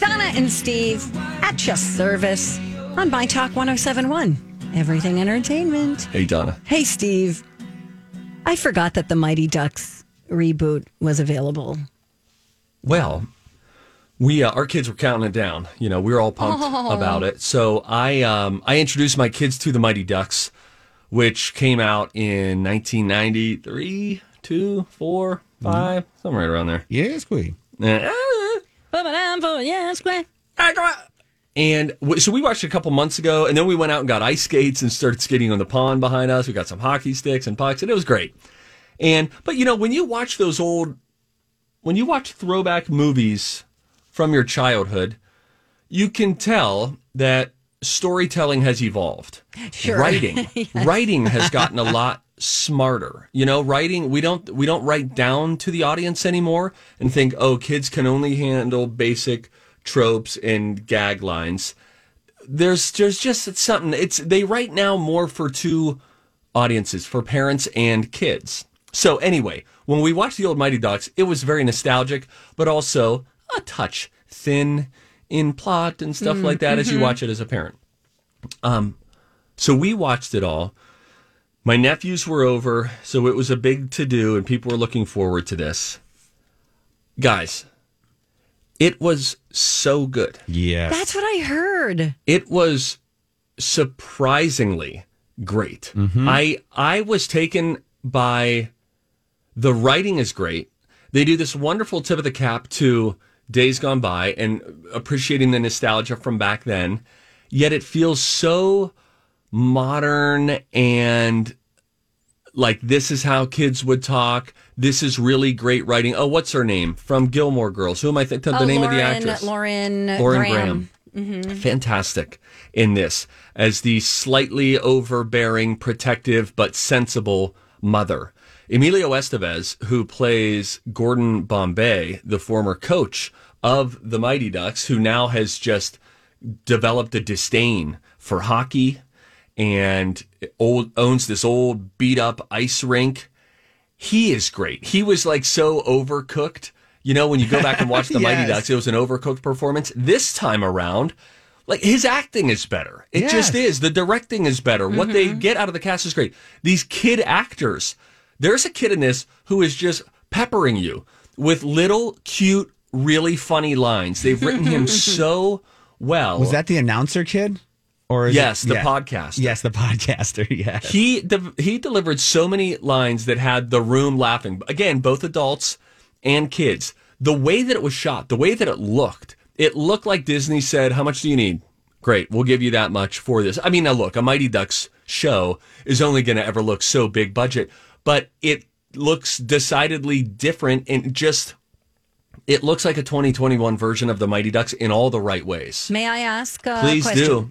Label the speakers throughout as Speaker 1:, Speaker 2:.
Speaker 1: Donna and Steve at your service on My Talk 1071. Everything Entertainment.
Speaker 2: Hey, Donna.
Speaker 1: Hey, Steve. I forgot that the Mighty Ducks reboot was available.
Speaker 2: Well, we uh, our kids were counting it down. You know, we were all pumped
Speaker 1: Oh.
Speaker 2: about it. So I um, I introduced my kids to the Mighty Ducks, which came out in 1993, two, four, five, somewhere right around there.
Speaker 3: Yes, Queen.
Speaker 2: Eh, And w- so we watched it a couple months ago, and then we went out and got ice skates and started skating on the pond behind us. We got some hockey sticks and pucks, and it was great. And but you know when you watch those old, when you watch throwback movies from your childhood, you can tell that storytelling has evolved.
Speaker 1: Sure.
Speaker 2: Writing, writing has gotten a lot smarter. You know, writing we don't we don't write down to the audience anymore and think, oh, kids can only handle basic tropes and gag lines. There's there's just something. It's they write now more for two audiences, for parents and kids. So anyway, when we watched the old Mighty Ducks, it was very nostalgic, but also a touch thin in plot and stuff like that as you watch it as a parent. Um, so we watched it all. My nephews were over, so it was a big to do, and people were looking forward to this. Guys, it was so good.
Speaker 3: Yes.
Speaker 1: That's what I heard.
Speaker 2: It was surprisingly great. Mm-hmm. I I was taken by the writing is great. They do this wonderful tip of the cap to days gone by and appreciating the nostalgia from back then. Yet it feels so modern and like this is how kids would talk. This is really great writing. Oh, what's her name from Gilmore Girls? Who am I thinking? The
Speaker 1: Oh,
Speaker 2: name of the actress?
Speaker 1: Lauren,
Speaker 2: Lauren
Speaker 1: Graham.
Speaker 2: Graham. Mm-hmm. Fantastic in this as the slightly overbearing, protective, but sensible mother. Emilio Estevez, who plays Gordon Bombay, the former coach of the Mighty Ducks, who now has just developed a disdain for hockey and old, owns this old beat up ice rink. He is great. He was like so overcooked. You know, when you go back and watch the Mighty Ducks, it was an overcooked performance. This time around, like his acting is better. It just is. The directing is better. What they mm-hmm. get out of the cast is great. These kid actors, there's a kid in this who is just peppering you with little cute, really funny lines. They've written him so well.
Speaker 3: Was that the announcer kid? Or is
Speaker 2: Yes,
Speaker 3: it-
Speaker 2: the
Speaker 3: yeah.
Speaker 2: podcaster.
Speaker 3: Yes, the podcaster. Yes.
Speaker 2: He de- he delivered so many lines that had the room laughing. Again, both adults and kids. The way that it was shot, the way that it looked, it looked like Disney said, "How much do you need? Great, we'll give you that much for this." I mean, now look, a Mighty Ducks show is only going to ever look so big budget, but it looks decidedly different and just it looks like a 2021 version of the Mighty Ducks in all the right ways.
Speaker 1: May I ask a
Speaker 2: Please
Speaker 1: question?
Speaker 2: do.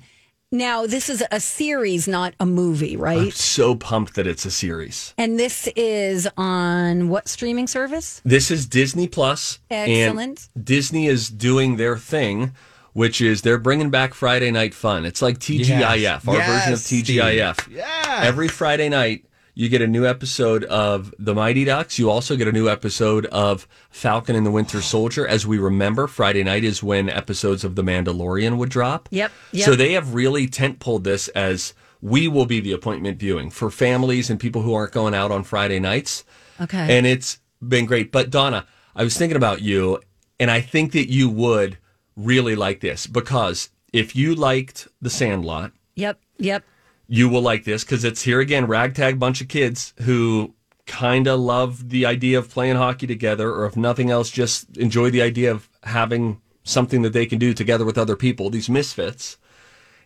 Speaker 1: Now, this is a series, not a movie, right?
Speaker 2: I'm so pumped that it's a series.
Speaker 1: And this is on what streaming service?
Speaker 2: This is Disney Plus.
Speaker 1: Excellent.
Speaker 2: And Disney is doing their thing, which is they're bringing back Friday Night Fun. It's like TGIF,
Speaker 3: Yes.
Speaker 2: our version of
Speaker 3: Yes, Steve.
Speaker 2: TGIF.
Speaker 3: Yeah.
Speaker 2: Every Friday night, you get a new episode of The Mighty Ducks. You also get a new episode of Falcon and the Winter Soldier. As we remember, Friday night is when episodes of The Mandalorian would drop.
Speaker 1: Yep, yep.
Speaker 2: So they have really tent pulled this as we will be the appointment viewing for families and people who aren't going out on Friday nights
Speaker 1: Okay.
Speaker 2: and it's been great. But Donna, I was thinking about you, and I think that you would really like this because if you liked The Sandlot,
Speaker 1: Yep. Yep.
Speaker 2: You will like this because it's here again, ragtag bunch of kids who kind of love the idea of playing hockey together, or if nothing else, just enjoy the idea of having something that they can do together with other people, these misfits.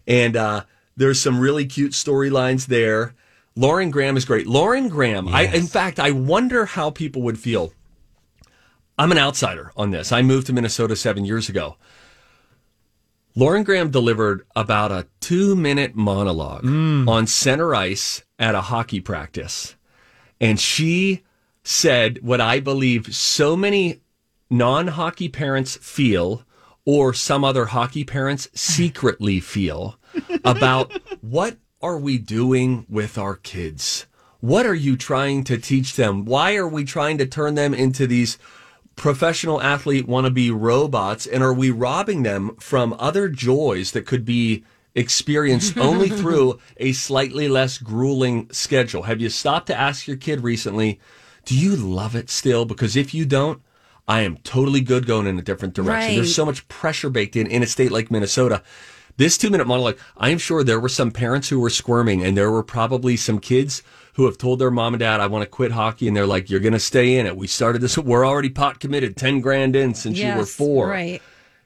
Speaker 2: And uh, there's some really cute storylines there. Lauren Graham is great. Lauren Graham, I, in fact, I wonder how people would feel. I'm an outsider on this. I moved to Minnesota seven years ago. Lauren Graham delivered about a two minute monologue mm. on center ice at a hockey practice. And she said what I believe so many non hockey parents feel, or some other hockey parents secretly feel, about what are we doing with our kids? What are you trying to teach them? Why are we trying to turn them into these professional athlete wannabe robots? And are we robbing them from other joys that could be experienced only through a slightly less grueling schedule? Have you stopped to ask your kid recently, do you love it still? Because if you don't, I am totally good going in a different direction.
Speaker 1: Right.
Speaker 2: There's so much pressure baked in in a state like Minnesota. This two minute monologue, I am sure there were some parents who were squirming, and there were probably some kids who have told their mom and dad, I want to quit hockey. And they're like, You're going to stay in it. We started this, we're already pot committed, 10 grand in since you were
Speaker 1: Yes,
Speaker 2: four.
Speaker 1: Right.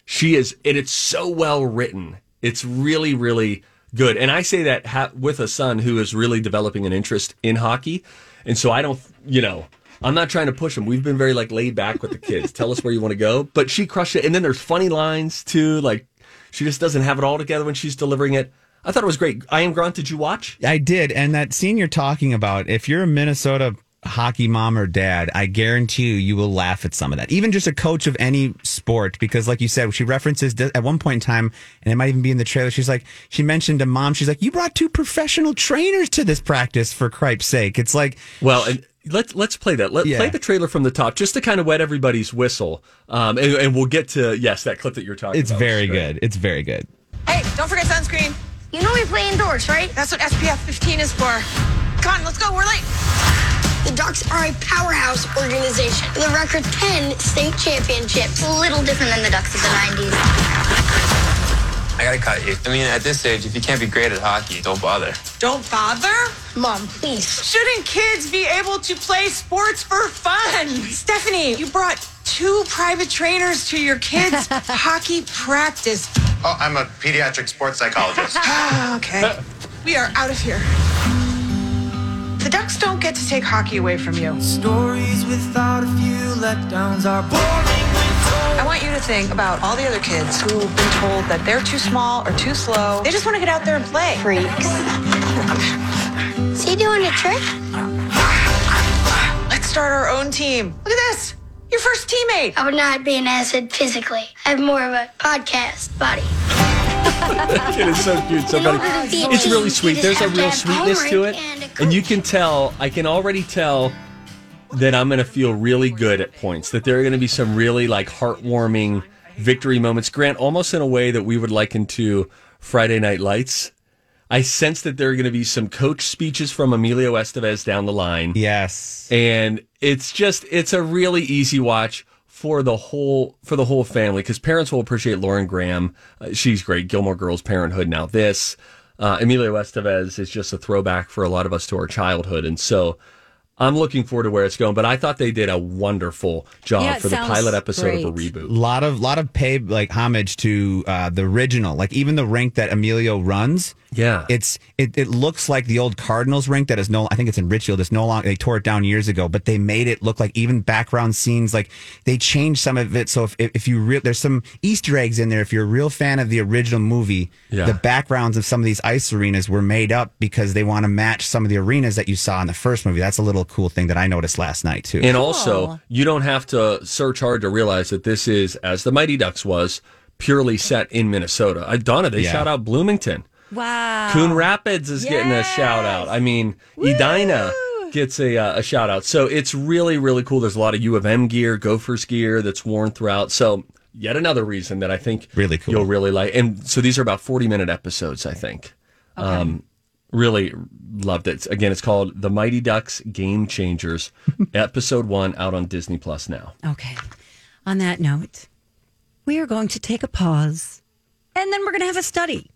Speaker 2: She is, and it's so well written. It's really, really good. And I say that ha- with a son who is really developing an interest in hockey. And so I don't, you know, I'm not trying to push him. We've been very like laid back with the kids. Tell us where you want to go. But she crushed it. And then there's funny lines too. Like she just doesn't have it all together when she's delivering it. I thought it was great. I am Grant. Did you watch?
Speaker 3: I did. And that scene you're talking about, if you're a Minnesota hockey mom or dad, I guarantee you, you will laugh at some of that. Even just a coach of any sport, because like you said, she references at one point in time, and it might even be in the trailer. She's like, she mentioned a mom. She's like, you brought two professional trainers to this practice for cripe's sake. It's like,
Speaker 2: Well, and let's let's play that. Let
Speaker 3: Yeah.
Speaker 2: play the trailer from the top, just to kind of wet everybody's whistle. Um, and, and we'll get to yes, that clip that you're talking
Speaker 3: it's
Speaker 2: about.
Speaker 3: very
Speaker 2: It's
Speaker 3: good. It's very good.
Speaker 4: Hey, don't forget sunscreen.
Speaker 5: You know we play indoors, right?
Speaker 4: That's what SPF 15 is for. Come on, let's go. We're late.
Speaker 5: The Ducks are a powerhouse organization The record 10 state championships. A little different than the Ducks of the 90s.
Speaker 6: I gotta cut you. I mean, at this age, if you can't be great at hockey, don't bother.
Speaker 4: Don't bother.
Speaker 5: Mom, please.
Speaker 4: Shouldn't kids be able to play sports for fun? Stephanie, you brought two private trainers to your kids' hockey practice.
Speaker 7: Oh, I'm a pediatric sports psychologist.
Speaker 4: Ah, okay. We are out of here. The Ducks don't get to take hockey away from you.
Speaker 8: Stories without a few letdowns are boring
Speaker 4: I want you to think about all the other kids who've been told that they're too small or too slow. They just want to get out there and play.
Speaker 5: Freaks. Is he doing a trick?
Speaker 4: Let's start our own team. Look at this. Your first teammate.
Speaker 5: I would not be an acid physically. I have more of a podcast body.
Speaker 2: It is so cute. So
Speaker 5: In
Speaker 2: funny.
Speaker 5: order to be a
Speaker 2: It's really sweet. There's a real sweetness to it.
Speaker 5: and
Speaker 2: And you can tell, I can already tell that I'm going to feel really good at points, that there are going to be some really like heartwarming victory moments. Grant, almost in a way that we would liken to Friday Night Lights. I sense that there are going to be some coach speeches from Emilio Estevez down the line.
Speaker 3: Yes.
Speaker 2: and it's just it's a really easy watch for the whole for the whole family because parents will appreciate Lauren Graham. Uh, she's great. Gilmore Girls, Parenthood. Now this, uh, Emilio Estevez is just a throwback for a lot of us to our childhood, and so. I'm looking forward to where it's going, but I thought they did a wonderful job
Speaker 1: Yeah,
Speaker 2: for the pilot episode of a
Speaker 1: great.
Speaker 2: reboot.
Speaker 3: lot of lot of pay like homage to uh, the original. Like even the rink that Emilio runs.
Speaker 2: Yeah.
Speaker 3: it's it, it looks like the old Cardinals rink that is no. I think it's in Richfield. It's no longer. They tore it down years ago, but they made it look like even background scenes. Like they changed some of it. So if if you re- there's some Easter eggs in there. If you're a real fan of the original movie,
Speaker 2: Yeah.
Speaker 3: the backgrounds of some of these ice arenas were made up because they want to match some of the arenas that you saw in the first movie. That's a little cool thing that I noticed last night too.
Speaker 2: And also, you don't have to search hard to realize that this is, as the Mighty Ducks was, purely set in Minnesota. Uh, Donna, they
Speaker 3: Yeah.
Speaker 2: shout out Bloomington.
Speaker 1: Wow.
Speaker 2: Coon Rapids is getting a shout out. I mean, Edina gets a, uh, a shout out. So it's really, really cool. There's a lot of U of M gear, Gophers gear that's worn throughout. So yet another reason that I think
Speaker 3: Really cool.
Speaker 2: you'll really like. And so these are about 40 minute episodes, I think. Um, really loved it. Again, it's called The Mighty Ducks Game Changers, episode one out on Disney Plus now.
Speaker 1: Okay. On that note, we are going to take a pause and then we're going to have a study.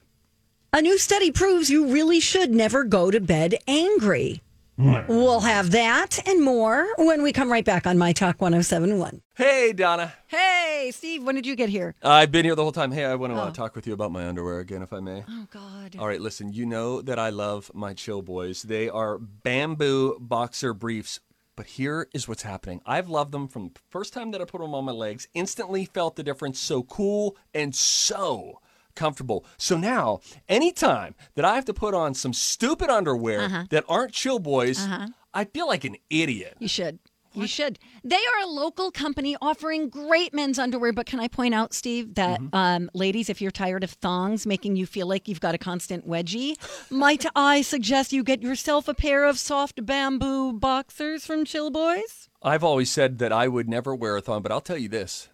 Speaker 1: A new study proves you really should never go to bed angry. We'll have that and more when we come right back on My Talk 1071.
Speaker 2: Hey, Donna.
Speaker 1: Hey, Steve, when did you get here?
Speaker 2: I've been here the whole time. Hey, I want to
Speaker 1: Oh.
Speaker 2: uh, talk with you about my underwear again, if I may.
Speaker 1: Oh, God.
Speaker 2: All right, listen, you know that I love my chill boys. They are bamboo boxer briefs. But here is what's happening. I've loved them from the first time that I put them on my legs, instantly felt the difference. So cool and so comfortable. So now, anytime that I have to put on some stupid underwear
Speaker 1: Uh-huh.
Speaker 2: that aren't chill boys,
Speaker 1: Uh-huh.
Speaker 2: I feel like an idiot.
Speaker 1: You should. You should. They are a local company offering great men's underwear. But can I point out, Steve, that um, ladies, if you're tired of thongs making you feel like you've got a constant wedgie, might I suggest you get yourself a pair of soft bamboo boxers from Chill Boys?
Speaker 2: I've always said that I would never wear a thong, but I'll tell you this.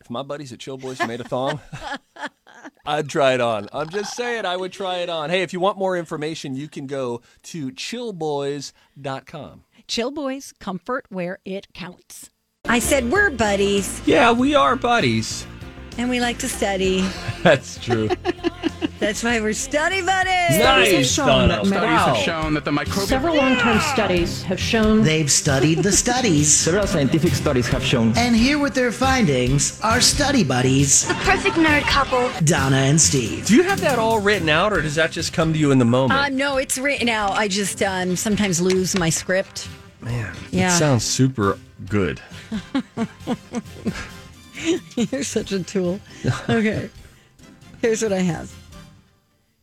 Speaker 2: If my buddies at Chill Boys made a thong, I'd try it on. I'm just saying I would try it on. Hey, if you want more information, you can go to chillboys.com.
Speaker 1: Chill Boys, comfort where it counts. I said we're buddies
Speaker 2: Yeah, we are buddies.
Speaker 1: and we like to study.
Speaker 2: That's true.
Speaker 1: That's why we're study buddies.
Speaker 2: nice, Donna.
Speaker 9: Studies
Speaker 2: Wow.
Speaker 9: have shown that the microbial
Speaker 10: Several long-term studies have shown
Speaker 11: They've studied the studies.
Speaker 12: Several scientific studies have shown
Speaker 11: And here with their findings are study buddies,
Speaker 5: The perfect nerd couple.
Speaker 11: Donna and Steve.
Speaker 2: Do you have that all written out, or does that just come to you in the moment?
Speaker 1: Um, no, it's written out. I just um, sometimes lose my script.
Speaker 2: Man,
Speaker 1: Yeah.
Speaker 2: it sounds super good.
Speaker 1: You're such a tool. Okay. Here's what I have.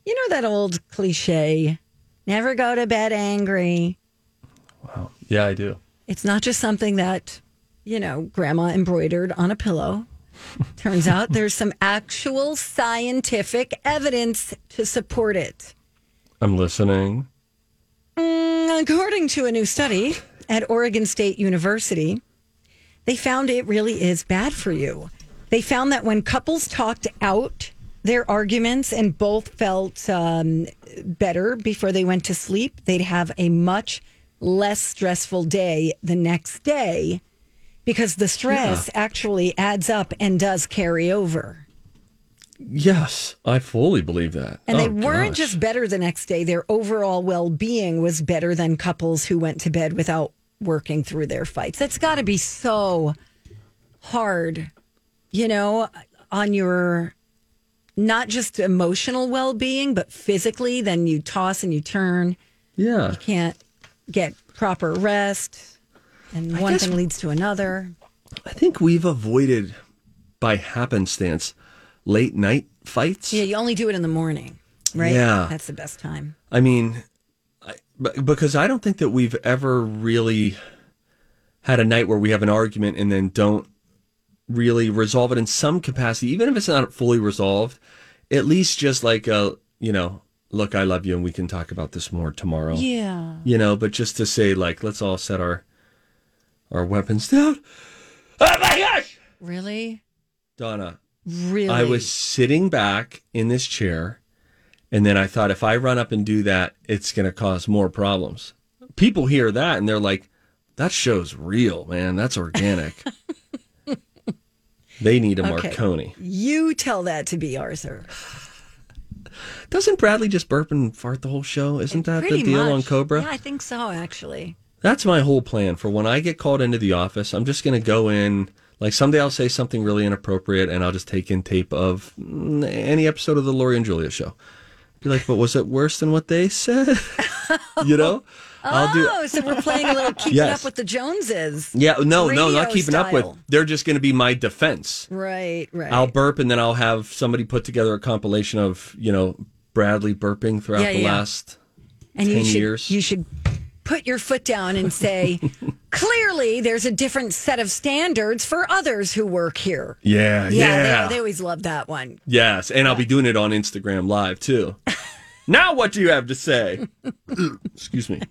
Speaker 1: You know that old cliche never go to bed angry. Wow.
Speaker 2: Yeah, I do.
Speaker 1: It's not just something that, you know, grandma embroidered on a pillow. Turns out there's some actual scientific evidence to support it.
Speaker 2: I'm listening.
Speaker 1: Mm, according to a new study at Oregon State University, they found it really is bad for you. They found that when couples talked out their arguments and both felt um, better before they went to sleep, they'd have a much less stressful day the next day because the stress actually adds up and does carry over.
Speaker 2: Yes, I fully believe that.
Speaker 1: And they
Speaker 2: Oh,
Speaker 1: weren't
Speaker 2: gosh.
Speaker 1: just better the next day, their overall well being was better than couples who went to bed without working through their fights. That's got to be so hard, you know, on your not just emotional well being, but physically. Then you toss and you turn.
Speaker 2: Yeah.
Speaker 1: You can't get proper rest. And
Speaker 2: I
Speaker 1: one
Speaker 2: guess-
Speaker 1: thing leads to another.
Speaker 2: I think we've avoided by happenstance late night fights.
Speaker 1: Yeah, you only do it in the morning, right?
Speaker 2: Yeah.
Speaker 1: That's the best time.
Speaker 2: I mean, I, because I don't think that we've ever really had a night where we have an argument and then don't really resolve it in some capacity, even if it's not fully resolved. At least just like a, you know, look, I love you, and we can talk about this more tomorrow.
Speaker 1: Yeah.
Speaker 2: You know, but just to say, like, let's all set our our weapons down. Oh my gosh,
Speaker 1: Really?
Speaker 2: Donna.
Speaker 1: Really?
Speaker 2: I was sitting back in this chair, and then I thought if I run up and do that, it's going to cause more problems. People hear that and they're like, that show's real, man. That's organic. they need a
Speaker 1: Okay.
Speaker 2: Marconi.
Speaker 1: You tell that to be Arthur.
Speaker 2: Doesn't Bradley just burp and fart the whole show? Isn't that the deal
Speaker 1: much.
Speaker 2: on Cobra?
Speaker 1: Yeah, I think so, actually.
Speaker 2: That's my whole plan for when I get called into the office. I'm just going to go in. Like someday I'll say something really inappropriate and I'll just take in tape of mm, any episode of the Lori and Julia show. Be like, but was it worse than what they said? you know? I'll do.
Speaker 1: Oh, so we're playing a little keeping
Speaker 2: Yes.
Speaker 1: up with the Joneses.
Speaker 2: Yeah, no, no, not
Speaker 1: Radio
Speaker 2: keeping up with.
Speaker 1: style.
Speaker 2: They're just going to be my defense.
Speaker 1: Right, right.
Speaker 2: I'll burp and then I'll have somebody put together a compilation of, you know, Bradley burping throughout
Speaker 1: Yeah,
Speaker 2: the
Speaker 1: yeah.
Speaker 2: last
Speaker 1: and
Speaker 2: 10
Speaker 1: you should,
Speaker 2: years.
Speaker 1: You should put your foot down and say, clearly there's a different set of standards for others who work here.
Speaker 2: yeah, yeah.
Speaker 1: They, they always love that one.
Speaker 2: Yes, and I'll be doing it on Instagram Live too. Now, what do you have to say? Excuse me.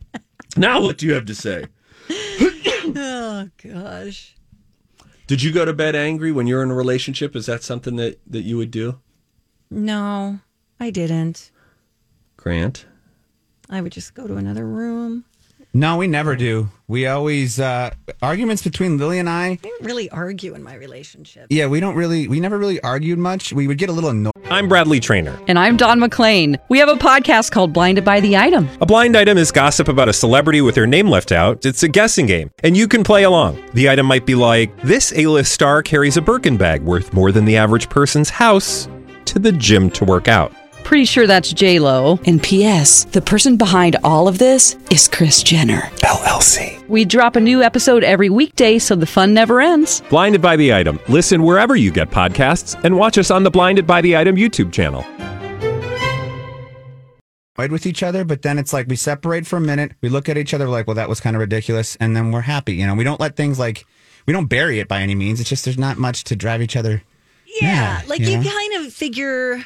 Speaker 2: Now, what do you have to say?
Speaker 1: oh, gosh.
Speaker 2: Did you go to bed angry when you're in a relationship? Is that something that, that you would do?
Speaker 1: No, I didn't.
Speaker 2: Grant?
Speaker 1: I would just go to another room
Speaker 3: No, we never do. We always uh arguments between Lily and I.
Speaker 1: I didn't really argue in my relationship.
Speaker 3: Yeah, we don't really. We never really argued much. We would get a little annoyed.
Speaker 9: I'm Bradley Trainer.
Speaker 13: And I'm Don McClain. We have a podcast called Blinded by the Item.
Speaker 9: A blind item is gossip about a celebrity with their name left out. It's a guessing game, and you can play along. The item might be like this: A-list star carries a Birkin bag worth more than the average person's house to the gym to work out.
Speaker 13: Pretty sure that's J Lo.
Speaker 14: And P.S. The person behind all of this is Kris Jenner
Speaker 9: LLC.
Speaker 13: We drop a new episode every weekday, so the fun never ends.
Speaker 9: Blinded by the item. Listen wherever you get podcasts, and watch us on the Blinded by the Item YouTube channel.
Speaker 3: Fight with each other, but then it's like we separate for a minute. We look at each other like, well, that was kind of ridiculous, and then we're happy. You know, we don't let things like we don't bury it by any means. It's just there's not much to drive each other.
Speaker 1: Yeah,
Speaker 3: mad,
Speaker 1: like you
Speaker 3: know?
Speaker 1: kind of figure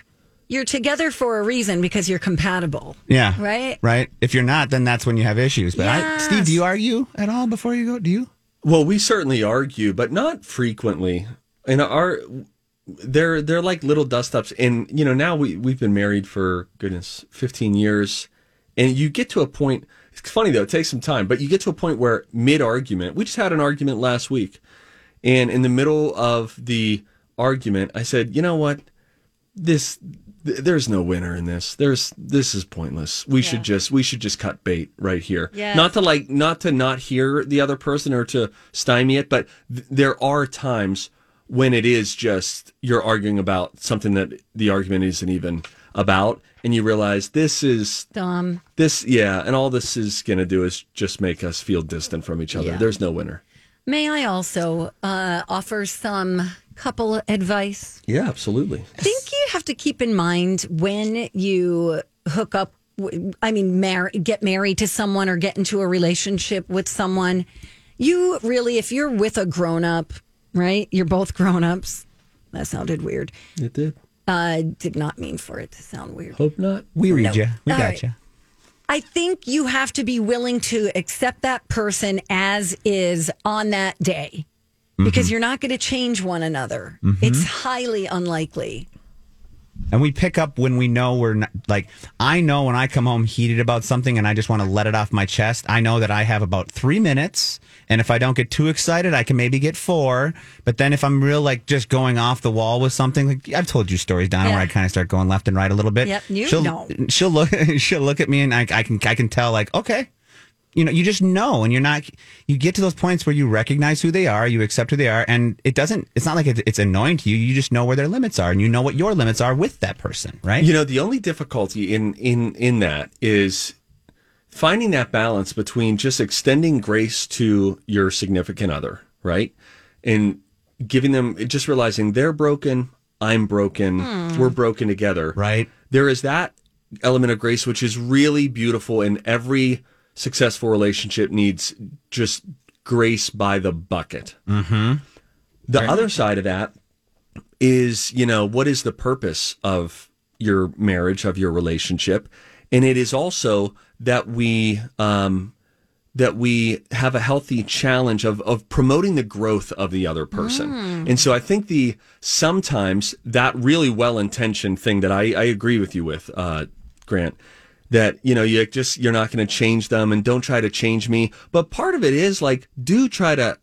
Speaker 1: you're together for a reason because you're compatible.
Speaker 3: Yeah.
Speaker 1: Right?
Speaker 3: Right. If you're not, then that's when you have issues. But I, Steve, do you argue at all before you go? Do you?
Speaker 2: Well, we certainly argue, but not frequently. And our they're they're like little dust ups. And you know, now we we've been married for goodness, fifteen years, and you get to a point. It's funny though; it takes some time, but you get to a point where mid argument. We just had an argument last week, and in the middle of the argument, I said, "You know what? This." Th- There's no winner in this. There's this is pointless. We should just we should just cut bait right here.
Speaker 1: Yes.
Speaker 2: Not to like not to not hear the other person or to stymie it, but th- there are times when it is just you're arguing about something that the argument isn't even about, and you realize this is
Speaker 1: Dumb.
Speaker 2: this yeah, and all this is gonna do is just make us feel distant from each other.
Speaker 1: Yeah.
Speaker 2: There's no winner.
Speaker 1: May I also uh, offer some couple advice?
Speaker 2: Yeah, absolutely.
Speaker 1: I think you have to keep in mind when you hook up. I mean, mar- get married to someone or get into a relationship with someone. You really, if you're with a grown up, right? You're both grown ups. That sounded weird.
Speaker 2: It did.
Speaker 1: Uh, did not mean for it to sound weird.
Speaker 2: Hope not.
Speaker 3: We read
Speaker 1: No.
Speaker 3: you. We
Speaker 1: All
Speaker 3: got
Speaker 1: right.
Speaker 3: you.
Speaker 1: I think you have to be willing to accept that person as is on that day because mm-hmm. you're not going to change one another. Mm-hmm. It's highly unlikely.
Speaker 3: And we pick up when we know we're not, like, I know when I come home heated about something and I just want to let it off my chest, I know that I have about three minutes. And if I don't get too excited, I can maybe get four. But then if I'm real, like, just going off the wall with something, like, I've told you stories, Donna, where
Speaker 1: Yeah.
Speaker 3: I kind of start going left and right a little bit.
Speaker 1: Yep, you
Speaker 3: she'll,
Speaker 1: don't.
Speaker 3: She'll look, she'll look at me and I, I can, I can tell, like, okay. You know, you just know, and you're not. You get to those points where you recognize who they are, you accept who they are, and it doesn't. It's not like it's annoying to you. You just know where their limits are, and you know what your limits are with that person, right?
Speaker 2: You know, the only difficulty in in in that is finding that balance between just extending grace to your significant other, right? And giving them just realizing they're broken, I'm broken, hmm. we're broken together.
Speaker 3: Right.
Speaker 2: There is that element of grace which is really beautiful in every successful relationship needs just grace by the bucket.
Speaker 3: Mm-hmm.
Speaker 2: The other side of that is, you know, what is the purpose of your marriage, of your relationship? And it is also that we um, that we have a healthy challenge of of promoting the growth of the other person. And so I think the sometimes that really well intentioned thing that I, I agree with you with, uh, Grant, that you know you just you're not going to change them and don't try to change me. But part of it is like do try to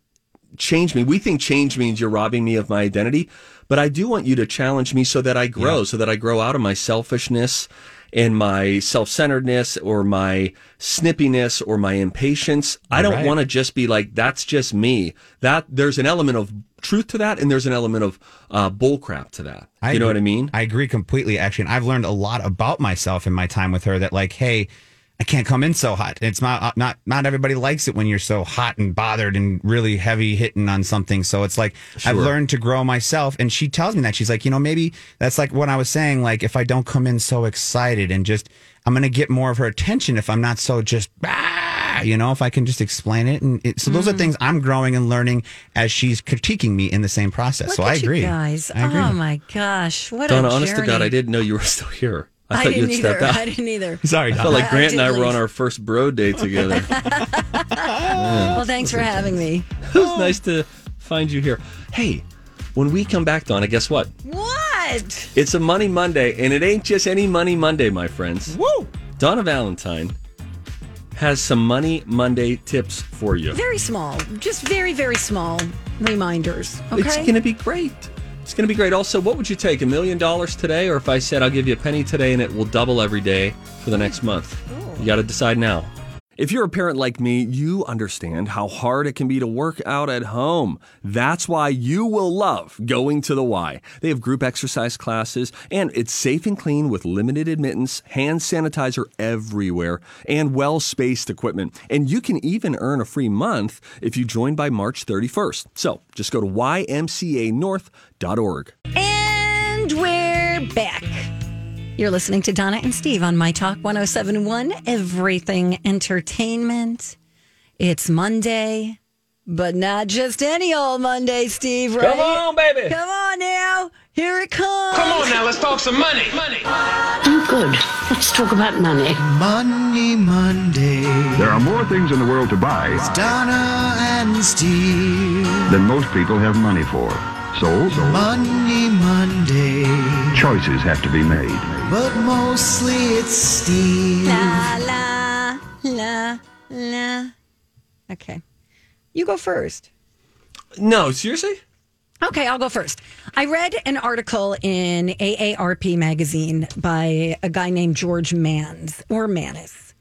Speaker 2: change me. We think change means you're robbing me of my identity, but I do want you to challenge me so that I grow, so that I grow out of my selfishness and my self-centeredness or my snippiness or my impatience. I don't
Speaker 3: Right.
Speaker 2: want to just be like that's just me. That there's an element of truth to that and there's an element of uh, bullcrap to that. you know
Speaker 3: agree-
Speaker 2: what I mean?
Speaker 3: I agree completely, actually. And I've learned a lot about myself in my time with her that, like, hey, I can't come in so hot. It's not uh, not not everybody likes it when you're so hot and bothered and really heavy hitting on something. So it's like I've learned to grow myself. And she tells me that she's like, you know, maybe that's like what I was saying. Like if I don't come in so excited and just I'm gonna get more of her attention if I'm not so just ah, you know, if I can just explain it. And it, so those are things I'm growing and learning as she's critiquing me in the same process.
Speaker 1: Look
Speaker 3: so
Speaker 1: at
Speaker 3: I agree,
Speaker 1: you guys.
Speaker 3: I agree.
Speaker 1: Oh my gosh, what
Speaker 2: Donna,
Speaker 1: a
Speaker 2: honest to. God, I didn't know you were still here. I,
Speaker 1: I
Speaker 2: thought you
Speaker 1: didn't
Speaker 2: had
Speaker 1: either.
Speaker 2: stepped out.
Speaker 1: I didn't either.
Speaker 3: Sorry,
Speaker 2: I felt like
Speaker 1: I- I
Speaker 2: Grant and
Speaker 1: did
Speaker 2: I were on our first bro date together.
Speaker 1: Well, thanks for having me.
Speaker 2: it was nice to find you here. Hey, when we come back, Donna, guess what?
Speaker 1: What?
Speaker 2: It's a Money Monday, and it ain't just any Money Monday, my friends.
Speaker 3: Woo!
Speaker 2: Donna Valentine has some Money Monday tips for you.
Speaker 1: Very small, just very, very small reminders. Okay.
Speaker 2: It's going to be great. It's going to be great. Also, what would you take? A million dollars today, or if I said I'll give you a penny today and it will double every day for the next month? You got to decide now. If you're a parent like me, you understand how hard it can be to work out at home. That's why you will love going to the Y. They have group exercise classes, and it's safe and clean with limited admittance, hand sanitizer everywhere, and well spaced equipment. And you can even earn a free month if you join by March 31st. So just go to ymcanorth.org.
Speaker 1: And we're back. You're listening to Donna and Steve on My Talk 1071, Everything Entertainment. It's Monday, but not just any old Monday, Steve, right?
Speaker 2: Come on, baby.
Speaker 1: Come on now. Here it comes.
Speaker 8: Come on now, let's talk some money. Money.
Speaker 15: Oh, good. Let's talk about money.
Speaker 11: Money Monday.
Speaker 16: There are more things in the world to buy
Speaker 11: It's Donna and Steve.
Speaker 16: than most people have money for. So, so
Speaker 11: Money Monday.
Speaker 16: choices have to be made.
Speaker 11: But mostly it's Steve.
Speaker 1: La, la, la, la. Okay. You go first.
Speaker 2: No, seriously?
Speaker 1: Okay, I'll go first. I read an article in AARP magazine by a guy named George Mans or Manis.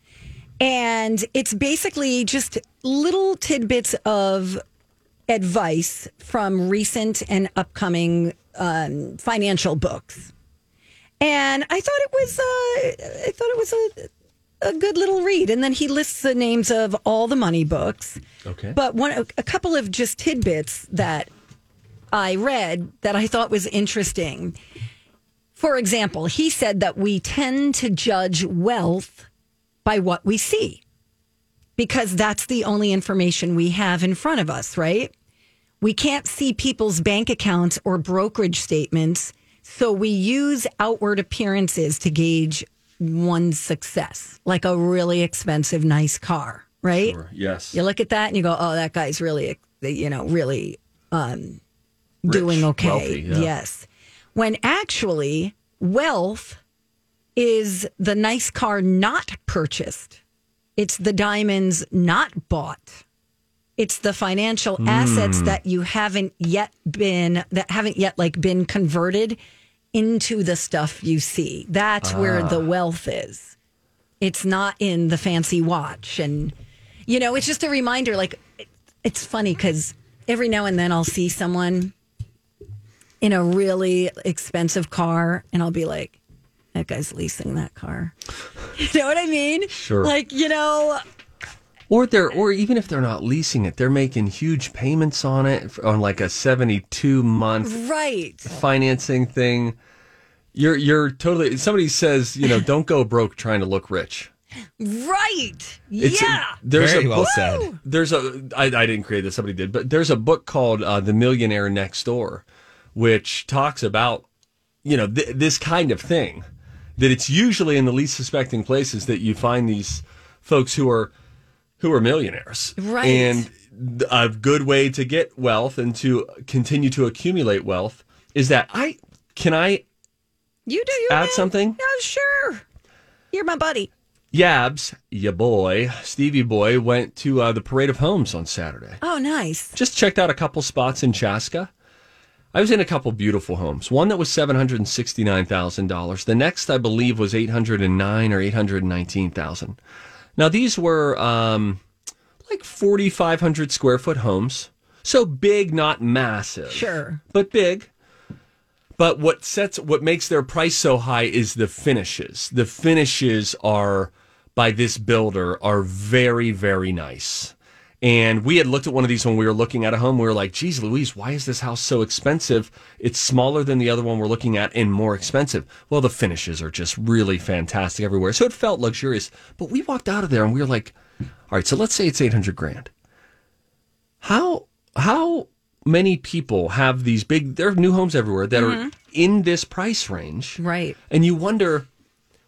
Speaker 1: And it's basically just little tidbits of advice from recent and upcoming um, financial books. And I thought it was uh, I thought it was a, a good little read. And then he lists the names of all the money books.
Speaker 2: Okay.
Speaker 1: But one a couple of just tidbits that I read that I thought was interesting. For example, he said that we tend to judge wealth by what we see because that's the only information we have in front of us, right? We can't see people's bank accounts or brokerage statements, so we use outward appearances to gauge one's success, like a really expensive, nice car, right?
Speaker 2: Yes.
Speaker 1: You look at that and you go, "Oh, that guy's really, you know, really um, doing okay."
Speaker 2: wealthy, yeah.
Speaker 1: Yes. When actually, wealth is the nice car not purchased. It's the diamonds not bought. It's the financial assets
Speaker 2: Hmm.
Speaker 1: that you haven't yet been that haven't yet like been converted into the stuff you see. That's where the
Speaker 2: Ah.
Speaker 1: wealth is. It's not in the fancy watch and you know, it's just a reminder like it's funny cuz every now and then I'll see someone in a really expensive car and I'll be like that guy's leasing that car. You know what I mean?
Speaker 2: Sure.
Speaker 1: Like, you know,
Speaker 2: Or they're, or even if they're not leasing it, they're making huge payments on it on like a seventy-two month
Speaker 1: right.
Speaker 2: financing thing. You're, you're totally. Somebody says, you know, don't go broke trying to look rich.
Speaker 1: Right.
Speaker 2: It's,
Speaker 1: yeah.
Speaker 2: There's
Speaker 3: Very
Speaker 2: a
Speaker 3: well
Speaker 2: book-
Speaker 3: said.
Speaker 2: There's a. I, I didn't create this. Somebody did, but there's a book called uh, "The Millionaire Next Door," which talks about you know th- this kind of thing. That it's usually in the least suspecting places that you find these folks who are who are millionaires,
Speaker 1: Right.
Speaker 2: And a good way to get wealth and to continue to accumulate wealth is that I can I
Speaker 1: You do you
Speaker 2: add
Speaker 1: man.
Speaker 2: something.
Speaker 1: Yeah, sure. You're my buddy.
Speaker 2: Yabs, ya boy, Stevie boy, went to uh, the Parade of Homes on Saturday.
Speaker 1: Oh, nice.
Speaker 2: Just checked out a couple spots in Chaska. I was in a couple beautiful homes. One that was seven hundred and sixty nine thousand dollars. The next, I believe, was eight hundred and nine or eight hundred nineteen thousand. Now these were um, like forty five hundred square foot homes, so big, not massive,
Speaker 1: Sure.
Speaker 2: but big. But what sets what makes their price so high is the finishes. The finishes are by this builder are very very nice. And we had looked at one of these when we were looking at a home. We were like, geez, Louise, why is this house so expensive? It's smaller than the other one we're looking at and more expensive. Well, the finishes are just really fantastic everywhere. So it felt luxurious. But we walked out of there and we were like, all right, so let's say it's 800 grand. How, how many people have these big, there are new homes everywhere that are mm-hmm. in this price range.
Speaker 1: Right.
Speaker 2: And you wonder,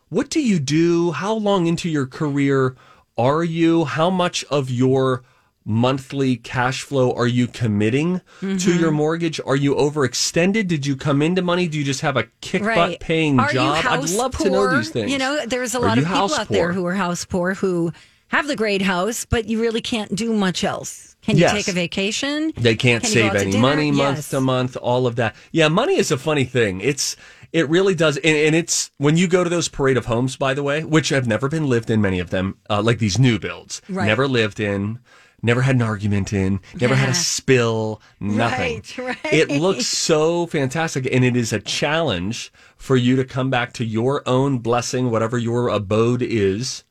Speaker 2: what do you do? How long into your career are you? How much of your monthly cash flow are you committing to
Speaker 1: Mhm.
Speaker 2: your mortgage? Are you overextended? Did you come into money? Do you just have a kick butt paying
Speaker 1: Are
Speaker 2: job? I'd love
Speaker 1: poor?
Speaker 2: to know these things.
Speaker 1: You know, there's a lot of people out there who are house poor who have the great house, but you really can't do much else. Can you
Speaker 2: Yes.
Speaker 1: take a vacation?
Speaker 2: They can't
Speaker 1: Can
Speaker 2: save any money month
Speaker 1: Yes.
Speaker 2: to month, all of that. Yeah, money is a funny thing. It's it really does, and, and it's when you go to those parade of homes, by the way, which have never been lived in. Many of them, uh, like these new builds,
Speaker 1: Right.
Speaker 2: never lived in, never had an argument in, never had a spill, nothing.
Speaker 1: Right, right.
Speaker 2: It looks so fantastic, and it is a challenge for you to come back to your own blessing, whatever your abode is,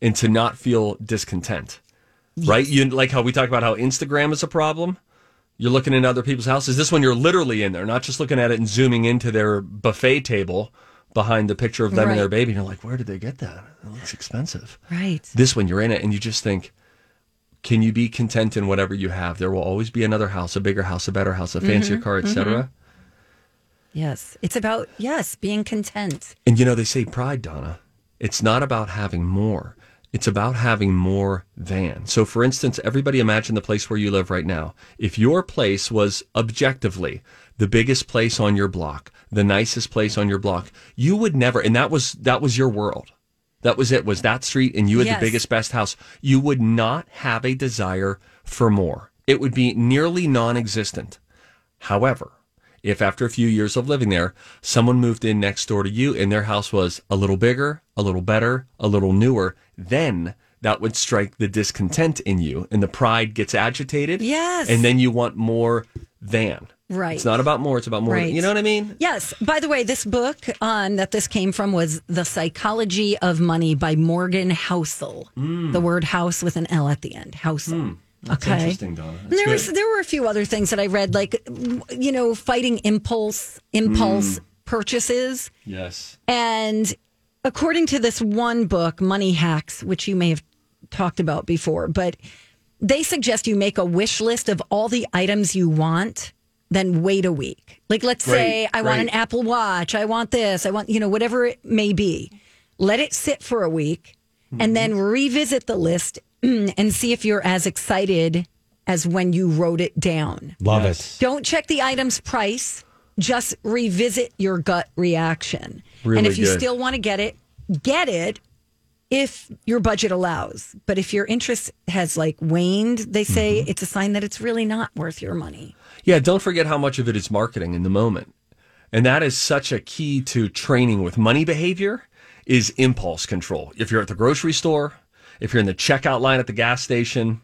Speaker 2: and to not feel discontent. Right? You like how we talk about how Instagram is a problem. You're looking in other people's houses. This one you're literally in there, not just looking at it and zooming into their buffet table behind the picture of them and their baby. And you're like, where did they get that? It looks expensive.
Speaker 1: Right.
Speaker 2: This one you're in it and you just think, can you be content in whatever you have? There will always be another house, a bigger house, a better house, a fancier
Speaker 1: Mhm,
Speaker 2: car, etc.
Speaker 1: Yes. It's about, yes, being content.
Speaker 2: And you know, they say pride, Donna. It's not about having more. It's about having more than. So, for instance, everybody imagine the place where you live right now. If your place was objectively the biggest place on your block, the nicest place on your block, you would never, and that was, that was your world. That was it, was that street, and you had
Speaker 1: Yes.
Speaker 2: the biggest, best house. You would not have a desire for more. It would be nearly non existent. However, if after a few years of living there, someone moved in next door to you and their house was a little bigger, a little better, a little newer, then that would strike the discontent in you and the pride gets agitated.
Speaker 1: Yes.
Speaker 2: And then you want more than.
Speaker 1: Right.
Speaker 2: It's not about more, it's about more.
Speaker 1: Right.
Speaker 2: You know what I mean?
Speaker 1: Yes. By the way, this book on that this came from was The Psychology of Money by Morgan Housel. The word house with an L at the end. Housel.
Speaker 2: Hmm. That's
Speaker 1: okay.
Speaker 2: interesting, Donna. That's
Speaker 1: there
Speaker 2: good.
Speaker 1: was there were a few other things that I read, like you know, fighting impulse impulse
Speaker 2: Hmm.
Speaker 1: purchases.
Speaker 2: Yes.
Speaker 1: And according to this one book, Money Hacks, which you may have talked about before, but they suggest you make a wish list of all the items you want, then wait a week. Like, let's say
Speaker 17: Right,
Speaker 1: I want an. Apple Watch, I want this, I want, you know, whatever it may be. Let it sit for a week and then revisit the list and see if you're as excited as when you wrote it down.
Speaker 3: Love it.
Speaker 1: Don't check the item's price. Just revisit your gut reaction.
Speaker 3: Really
Speaker 1: and if you
Speaker 3: good.
Speaker 1: still want to get it, get it if your budget allows. But if your interest has like waned, they say
Speaker 2: Mm-hmm.
Speaker 1: it's a sign that it's really not worth your money.
Speaker 2: Yeah, don't forget how much of it is marketing in the moment. And that is such a key to training with money behavior is impulse control. If you're at the grocery store, if you're in the checkout line at the gas station,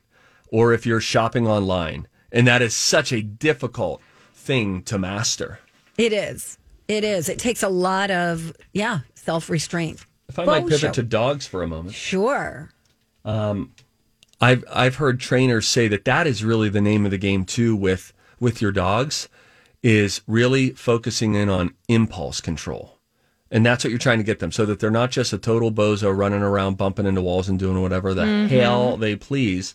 Speaker 2: or if you're shopping online. And that is such a difficult thing to master.
Speaker 1: It is. It is. It takes a lot of, yeah, self restraint.
Speaker 2: If I might pivot to dogs for a moment.
Speaker 1: Sure.
Speaker 2: Um, I've I've heard trainers say that that is really the name of the game too with with your dogs is really focusing in on impulse control. And that's what you're trying to get them so that they're not just a total bozo running around bumping into walls and doing whatever the
Speaker 17: Mhm.
Speaker 2: hell they please,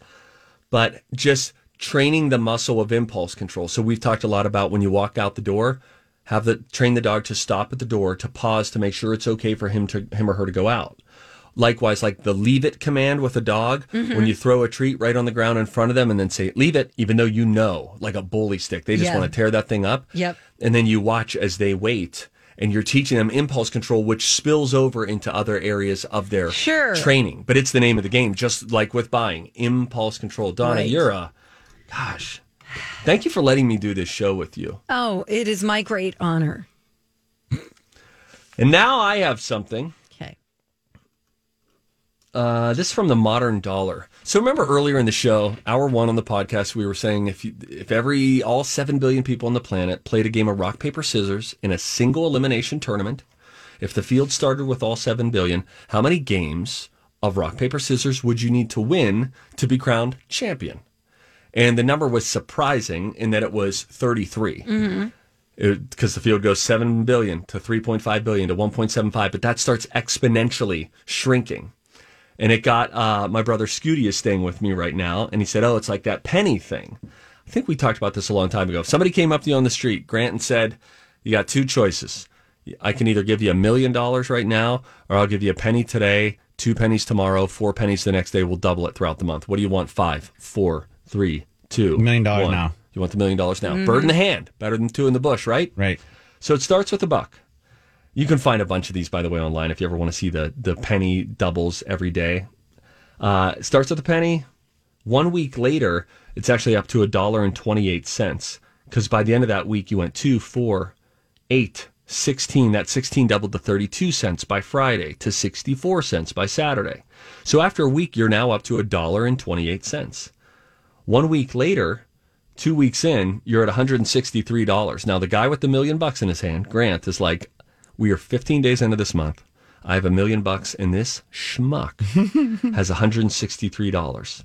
Speaker 2: but just training the muscle of impulse control. So we've talked a lot about when you walk out the door, have the train the dog to stop at the door to pause to make sure it's okay for him to him or her to go out. Likewise, like the leave it command with a dog,
Speaker 17: Mhm.
Speaker 2: when you throw a treat right on the ground in front of them and then say, leave it, even though you know, like a bully stick, they just
Speaker 1: Yeah.
Speaker 2: want to tear that thing up.
Speaker 1: Yep.
Speaker 2: And then you watch as they wait and you're teaching them impulse control, which spills over into other areas of their
Speaker 1: Sure.
Speaker 2: training. But it's the name of the game, just like with buying impulse control. Donna,
Speaker 1: Right.
Speaker 2: you're a, gosh, thank you for letting me do this show with you.
Speaker 1: Oh, it is my great honor.
Speaker 2: And now I have something. Uh, this is from the Modern Dollar. So remember earlier in the show, hour one on the podcast, we were saying if you, if every all seven billion people on the planet played a game of rock paper scissors in a single elimination tournament, if the field started with all seven billion, how many games of rock paper scissors would you need to win to be crowned champion? And the number was surprising in that it was thirty three
Speaker 1: Mm-hmm.
Speaker 2: because the field goes 7 billion to 3.5 billion to 1.75 but that starts exponentially shrinking and it got uh, my brother scooty is staying with me right now and he said oh it's like that penny thing i think we talked about this a long time ago if somebody came up to you on the street grant and said you got two choices i can either give you a million dollars right now or i'll give you a penny today two pennies tomorrow four pennies the next day we'll double it throughout the month what do you want five four three two
Speaker 3: Million dollars
Speaker 2: one.
Speaker 3: now.
Speaker 2: you want the million dollars now
Speaker 3: Mhm.
Speaker 2: bird in the hand better than two in the bush right
Speaker 3: Right.
Speaker 2: so it starts with a buck. You can find a bunch of these, by the way, online if you ever want to see the the penny doubles every day. Uh, starts at the penny. One week later, it's actually up to a dollar and twenty eight cents. Because by the end of that week, you went two, four, eight, 16. That 16 doubled to 32 cents by Friday to 64 cents by Saturday. So after a week, you're now up to a dollar and 28 cents. One week later, two weeks in, you're at $163. Now, the guy with the million bucks in his hand, Grant, is like, we are 15 days into this month. I have a million bucks, and this schmuck has $163.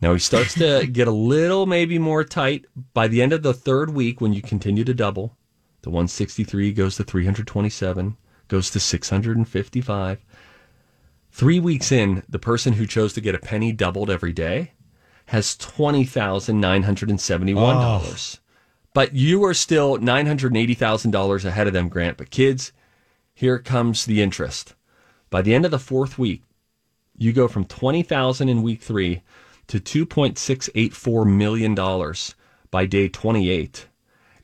Speaker 2: Now he starts to get a little maybe more tight by the end of the third week when you continue to double. The 163 goes to 327, goes to 655. Three weeks in, the person who chose to get a penny doubled every day has $20,971. But you are still $980,000 ahead of them, Grant. But kids, here comes the interest. By the end of the fourth week, you go from 20,000 in week 3 to $2.684 million by day 28.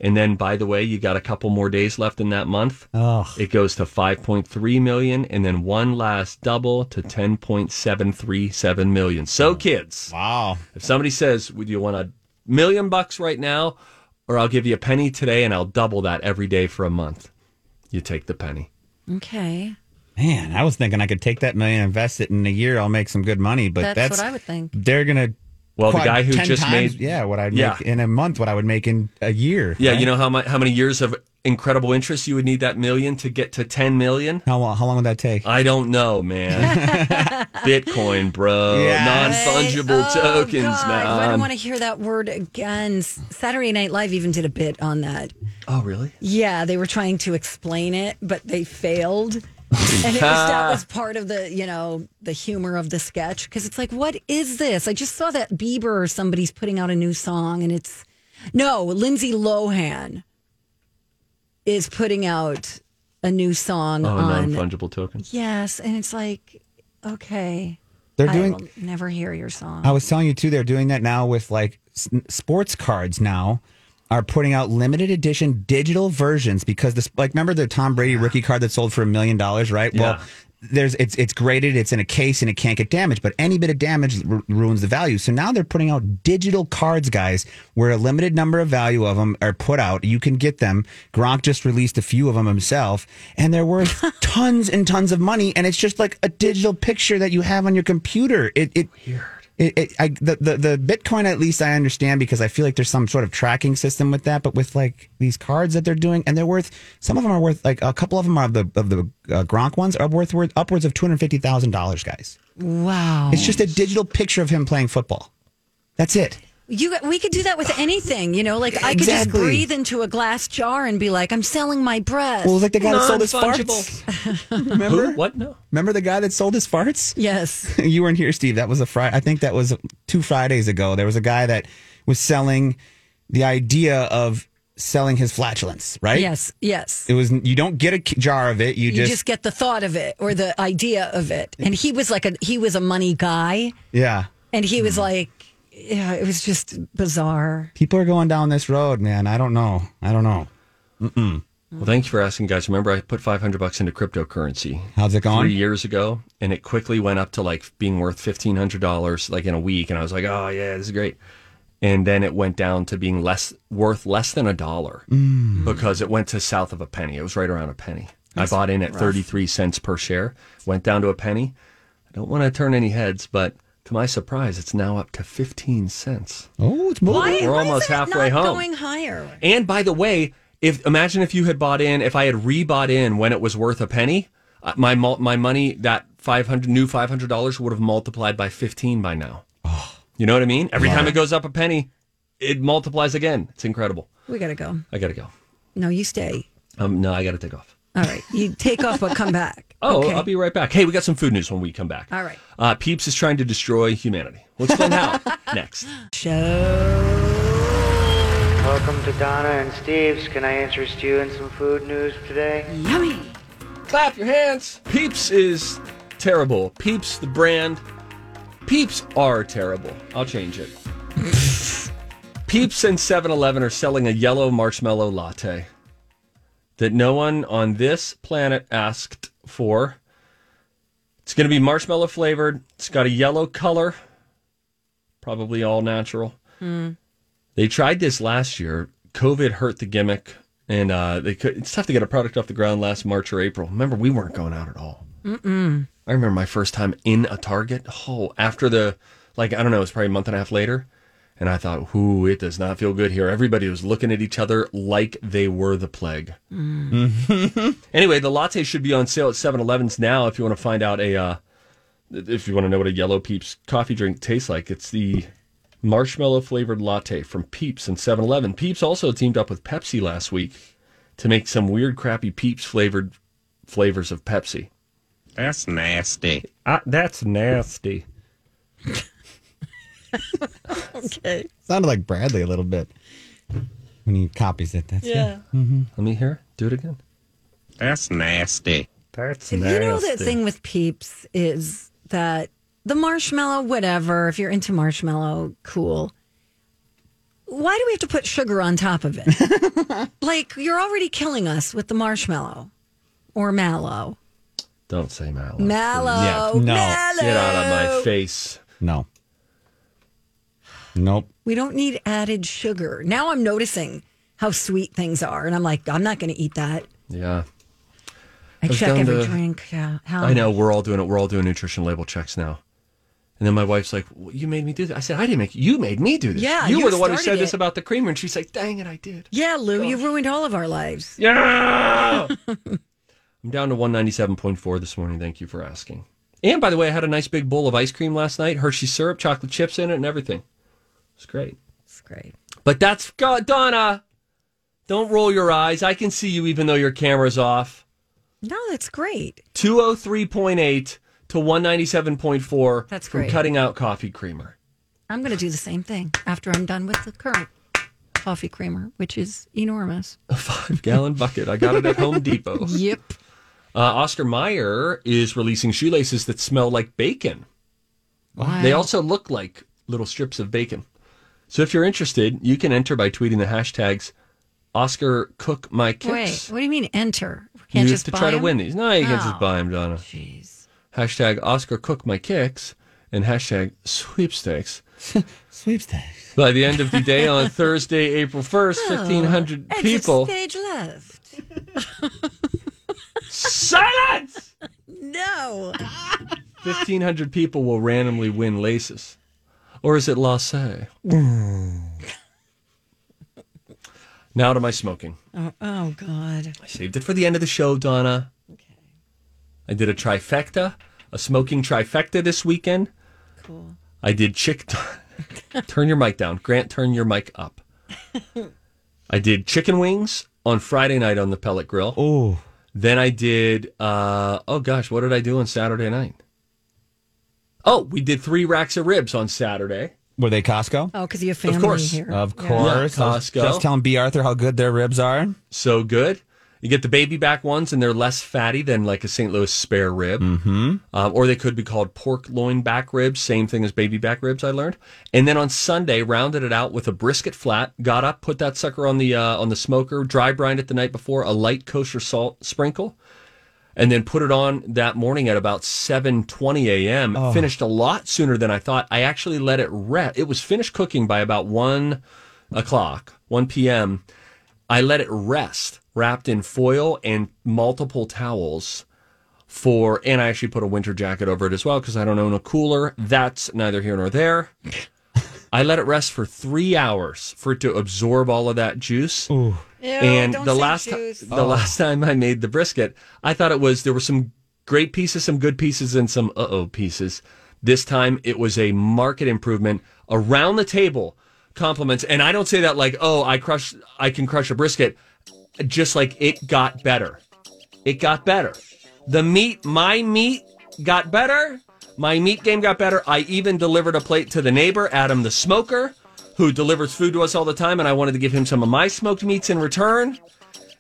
Speaker 2: And then, by the way, you got a couple more days left in that month.
Speaker 3: Oh.
Speaker 2: It goes to 5.3 million and then one last double to 10.737 million. So, kids.
Speaker 3: Wow.
Speaker 2: If somebody says, Would you want a million bucks right now? Or I'll give you a penny today and I'll double that every day for a month. You take the penny.
Speaker 1: Okay.
Speaker 3: Man, I was thinking I could take that million, invest it in a year, I'll make some good money. But
Speaker 1: That's
Speaker 3: that's,
Speaker 1: what I would think.
Speaker 3: They're gonna.
Speaker 2: Well, the guy who just
Speaker 3: times,
Speaker 2: made-
Speaker 3: yeah, what I'd
Speaker 2: Yeah.
Speaker 3: make in a month, what I would make in a year.
Speaker 2: Yeah,
Speaker 3: right?
Speaker 2: you know how much, how many years of incredible interest you would need that million to get to 10 million?
Speaker 3: how long? How long would that take?
Speaker 2: I don't know, man. Bitcoin, bro.
Speaker 3: Yes.
Speaker 2: Non-fungible
Speaker 1: Oh,
Speaker 2: tokens,
Speaker 1: God,
Speaker 2: man.
Speaker 1: I don't want to hear that word again. Saturday Night Live even did a bit on that.
Speaker 2: Oh, really?
Speaker 1: Yeah, they were trying to explain it, but they failed. And it was, that was part of the, you know, the humor of the sketch because it's like, what is this? I just saw that Bieber or somebody's putting out a new song, and it's no Lindsay Lohan is putting out a new song
Speaker 2: Oh,
Speaker 1: on.
Speaker 2: non-fungible tokens.
Speaker 1: Yes, and it's like, okay,
Speaker 3: They're
Speaker 1: I
Speaker 3: doing-
Speaker 1: will never hear your song.
Speaker 3: I was telling you too. They're doing that now with like s- sports cards. Now are putting out limited edition digital versions because this like remember the Tom Brady rookie card that sold for a million dollars, right?
Speaker 2: Yeah.
Speaker 3: Well, there's it's it's graded, it's in a case, and it can't get damaged. But any bit of damage ru- ruins the value. So now they're putting out digital cards, guys, where a limited number of value of them are put out. You can get them. Gronk just released a few of them himself, and they're worth tons and tons of money. And it's just like a digital picture that you have on your computer. It it. It, it, I, the, the the Bitcoin at least I understand because I feel like there's some sort of tracking system with that, but with like these cards that they're doing, and they're worth some of them are worth like a couple of them are of the of the uh, Gronk ones are worth worth upwards of two hundred fifty thousand dollars, guys.
Speaker 1: wow.
Speaker 3: It's just a digital picture of him playing football. That's it.
Speaker 1: You, we could do that with anything, you know. Like I could just breathe into a glass jar and be like, "I'm selling my breath."
Speaker 3: Well, like the guy that sold his farts. Remember
Speaker 2: Who? What? No.
Speaker 3: Remember the guy that sold his farts?
Speaker 1: yes,
Speaker 3: you weren't here, Steve. That was a Friday. I think that was two Fridays ago. There was a guy that was selling the idea of selling his flatulence, right?
Speaker 1: yes, yes.
Speaker 3: It was you don't get a jar of it. You,
Speaker 1: You
Speaker 3: just,
Speaker 1: just, get the thought of it or the idea of it, and he was like a he was a money guy,
Speaker 3: yeah.
Speaker 1: and he was like, yeah, it was just bizarre.
Speaker 3: People are going down this road, man. I don't know. I don't know. Mm-mm.
Speaker 2: Well, thank you for asking, guys. Remember, I put 500 bucks into cryptocurrency.
Speaker 3: How's it going?
Speaker 2: Three years ago, and it quickly went up to like being worth $1,500 like in a week. And I was like, oh, yeah, this is great. And then it went down to being less worth less than a dollar
Speaker 3: Mm.
Speaker 2: because it went to south of a penny. It was right around a penny. I bought in at 33 cents per share, went down to a penny. I don't want to turn any heads, but to my surprise, it's now up to 15 cents.
Speaker 3: Oh, it's moving.
Speaker 1: Why,
Speaker 2: We're
Speaker 1: why
Speaker 2: almost
Speaker 1: is it
Speaker 2: halfway
Speaker 1: not
Speaker 2: home.
Speaker 1: going higher?
Speaker 2: And by the way, if imagine if you had bought in, if I had rebought in when it was worth a penny, uh, my my money that five hundred new five hundred dollars would have multiplied by fifteen by now. you know what I mean? Every time
Speaker 3: it.
Speaker 2: it goes up a penny, it multiplies again. It's incredible.
Speaker 1: We gotta go.
Speaker 2: I gotta go.
Speaker 1: No, you stay.
Speaker 2: Um, no, I gotta take off.
Speaker 1: All right, you take off, but come back.
Speaker 2: Oh,
Speaker 1: okay.
Speaker 2: I'll be right back. Hey, we got some food news when we come back.
Speaker 1: All right.
Speaker 2: Uh, Peeps is trying to destroy humanity. We'll explain how next.
Speaker 1: Show.
Speaker 17: Welcome to Donna and Steve's. Can I interest you in some food news today?
Speaker 1: Yummy.
Speaker 2: Clap your hands. Peeps is terrible. Peeps, the brand. Peeps are terrible. I'll change it. Peeps and 7 Eleven are selling a yellow marshmallow latte that no one on this planet asked for. It's going to be marshmallow flavored. It's got a yellow color, probably all natural.
Speaker 1: Mm.
Speaker 2: They tried this last year. COVID hurt the gimmick, and uh, they could, it's tough to get a product off the ground last March or April. Remember, we weren't going out at all.
Speaker 1: Mm-mm.
Speaker 2: I remember my first time in a Target. Oh, after the, like, I don't know, it was probably a month and a half later. And I thought, ooh, it does not feel good here. Everybody was looking at each other like they were the plague. anyway, the latte should be on sale at 7 Elevens now if you want to find out a, uh, if you want to know what a Yellow Peeps coffee drink tastes like. It's the marshmallow flavored latte from Peeps and 7 Eleven. Peeps also teamed up with Pepsi last week to make some weird, crappy Peeps flavored flavors of Pepsi.
Speaker 9: That's nasty.
Speaker 2: Uh, that's nasty.
Speaker 1: okay.
Speaker 3: Sounded like Bradley a little bit when he copies it. That's
Speaker 1: Yeah.
Speaker 3: Mm-hmm.
Speaker 2: Let me hear. Do it again.
Speaker 9: That's nasty.
Speaker 2: That's nasty.
Speaker 1: You know the thing with Peeps is that the marshmallow, whatever. If you're into marshmallow, cool. Why do we have to put sugar on top of it? like you're already killing us with the marshmallow or mallow.
Speaker 2: Don't say mallow.
Speaker 1: Mallow.
Speaker 3: Yeah, no.
Speaker 1: Mallow.
Speaker 2: Get out of my face.
Speaker 3: No. Nope.
Speaker 1: We don't need added sugar. Now I'm noticing how sweet things are, and I'm like, I'm not going to eat that.
Speaker 2: Yeah.
Speaker 1: I
Speaker 2: was
Speaker 1: check every
Speaker 2: to-
Speaker 1: drink. Yeah, how
Speaker 2: I know we're all doing it. We're all doing nutrition label checks now. And then my wife's like, well, "You made me do this." I said, "I didn't make you. made me do this.
Speaker 1: Yeah,
Speaker 2: you,
Speaker 1: you
Speaker 2: were the one who
Speaker 1: started
Speaker 2: said this about the creamer." And she's like, "Dang it, I did."
Speaker 1: Yeah, Lou, you ruined all of our lives.
Speaker 2: Yeah. I'm down to 197.4 this morning. Thank you for asking. And by the way, I had a nice big bowl of ice cream last night. Hershey syrup, chocolate chips in it, and everything. It's great.
Speaker 1: It's great.
Speaker 2: But that's God, Donna. Don't roll your eyes. I can see you even though your camera's off.
Speaker 1: No, that's great.
Speaker 2: 203.8 to 197.4
Speaker 1: That's great.
Speaker 2: from
Speaker 1: great.
Speaker 2: cutting out coffee creamer.
Speaker 1: I'm going to do the same thing after I'm done with the current coffee creamer, which is enormous.
Speaker 2: A five gallon bucket. I got it at Home Depot.
Speaker 1: Yep.
Speaker 2: Uh, Oscar Mayer is releasing shoelaces that smell like bacon.
Speaker 1: Wow.
Speaker 2: They also look like little strips of bacon. So if you're interested, you can enter by tweeting the hashtags Oscar Cook My Kicks.
Speaker 1: Wait, what do you mean enter?
Speaker 2: you
Speaker 1: Can't
Speaker 2: have
Speaker 1: just
Speaker 2: to
Speaker 1: buy
Speaker 2: try to win these. No, you can't
Speaker 1: Oh,
Speaker 2: just buy them, Donna.
Speaker 1: Jeez.
Speaker 2: Hashtag Oscar Cook My Kicks and hashtag sweepstakes.
Speaker 3: Sweepstakes.
Speaker 2: By the end of the day on Thursday, April 1st,
Speaker 1: Oh,
Speaker 2: 1,500 people.
Speaker 1: stage left.
Speaker 2: Silence!
Speaker 1: No.
Speaker 2: 1,500 people will randomly win laces. Or is it lasse? now to my smoking.
Speaker 1: Oh, oh God.
Speaker 2: I saved it for the end of the show, Donna. Okay. I did a trifecta, a smoking trifecta this weekend.
Speaker 1: Cool.
Speaker 2: I did chick. turn your mic down. Grant, turn your mic up. I did chicken wings on Friday night on the pellet grill.
Speaker 3: Oh.
Speaker 2: Then I did, uh, oh gosh, what did I do on Saturday night? Oh, we did three racks of ribs on Saturday.
Speaker 3: Were they Costco?
Speaker 1: Oh, because you have family
Speaker 2: course.
Speaker 1: here.
Speaker 3: Of
Speaker 1: Yeah.
Speaker 3: course.
Speaker 2: Yeah,
Speaker 3: I
Speaker 2: Costco.
Speaker 3: Just telling B. Arthur how good their ribs are.
Speaker 2: So good. You get the baby back ones, and they're less fatty than like a St. Louis spare rib.
Speaker 3: Mm-hmm.
Speaker 2: Um, or they could be called pork loin back ribs, same thing as baby back ribs. I learned. And then on Sunday, rounded it out with a brisket flat. Got up, put that sucker on the uh, on the smoker, dry brined it the night before, a light kosher salt sprinkle, and then put it on that morning at about seven twenty a.m.
Speaker 3: Oh.
Speaker 2: Finished a lot sooner than I thought. I actually let it rest. It was finished cooking by about one o'clock, one p.m. I let it rest, wrapped in foil and multiple towels for, and I actually put a winter jacket over it as well because I don't own a cooler. That's neither here nor there. I let it rest for three hours for it to absorb all of that juice.
Speaker 1: Ew,
Speaker 2: and
Speaker 1: don't
Speaker 2: the
Speaker 1: say
Speaker 2: last ti- the
Speaker 3: Oh.
Speaker 2: last time I made the brisket, I thought it was there were some great pieces, some good pieces, and some uh oh pieces. This time it was a market improvement around the table. Compliments, and I don't say that like, oh, I crush, I can crush a brisket. Just like it got better, it got better. The meat, my meat, got better. My meat game got better. I even delivered a plate to the neighbor, Adam the smoker, who delivers food to us all the time, and I wanted to give him some of my smoked meats in return.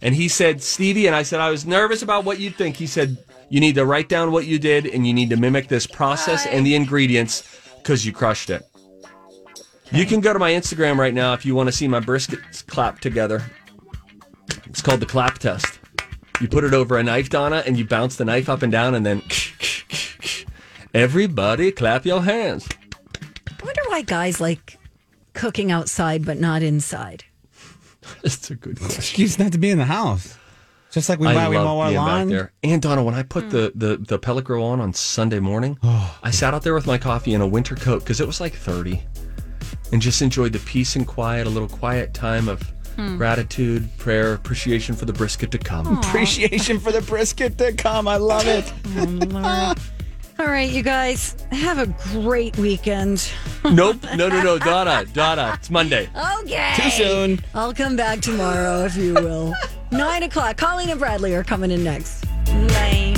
Speaker 2: And he said, Stevie, and I said, I was nervous about what you'd think. He said, You need to write down what you did and you need to mimic this process and the ingredients because you crushed it. You can go to my Instagram right now if you want to see my briskets clap together. It's called the clap test. You put it over a knife, Donna, and you bounce the knife up and down, and then Everybody clap your hands.
Speaker 1: I wonder why guys like cooking outside but not inside.
Speaker 2: That's a good question.
Speaker 3: Excuse not to be in the house. Just like we
Speaker 2: I
Speaker 3: buy, we mow our
Speaker 2: being back
Speaker 3: lawn.
Speaker 2: there. And Donna, when I put the, the, the pellet grill on on Sunday morning,
Speaker 3: Oh.
Speaker 2: I sat out there with my coffee in a winter coat because it was like 30 and just enjoyed the peace and quiet, a little quiet time of
Speaker 1: Hmm.
Speaker 2: gratitude, prayer, appreciation for the brisket to come.
Speaker 3: Appreciation for the brisket to come. I love it.
Speaker 1: All right, you guys, have a great weekend.
Speaker 2: nope. No, no, no. Donna, Donna, it's Monday.
Speaker 1: Okay.
Speaker 3: Too soon.
Speaker 1: I'll come back tomorrow if you will. Nine o'clock. Colleen and Bradley are coming in next. Bye.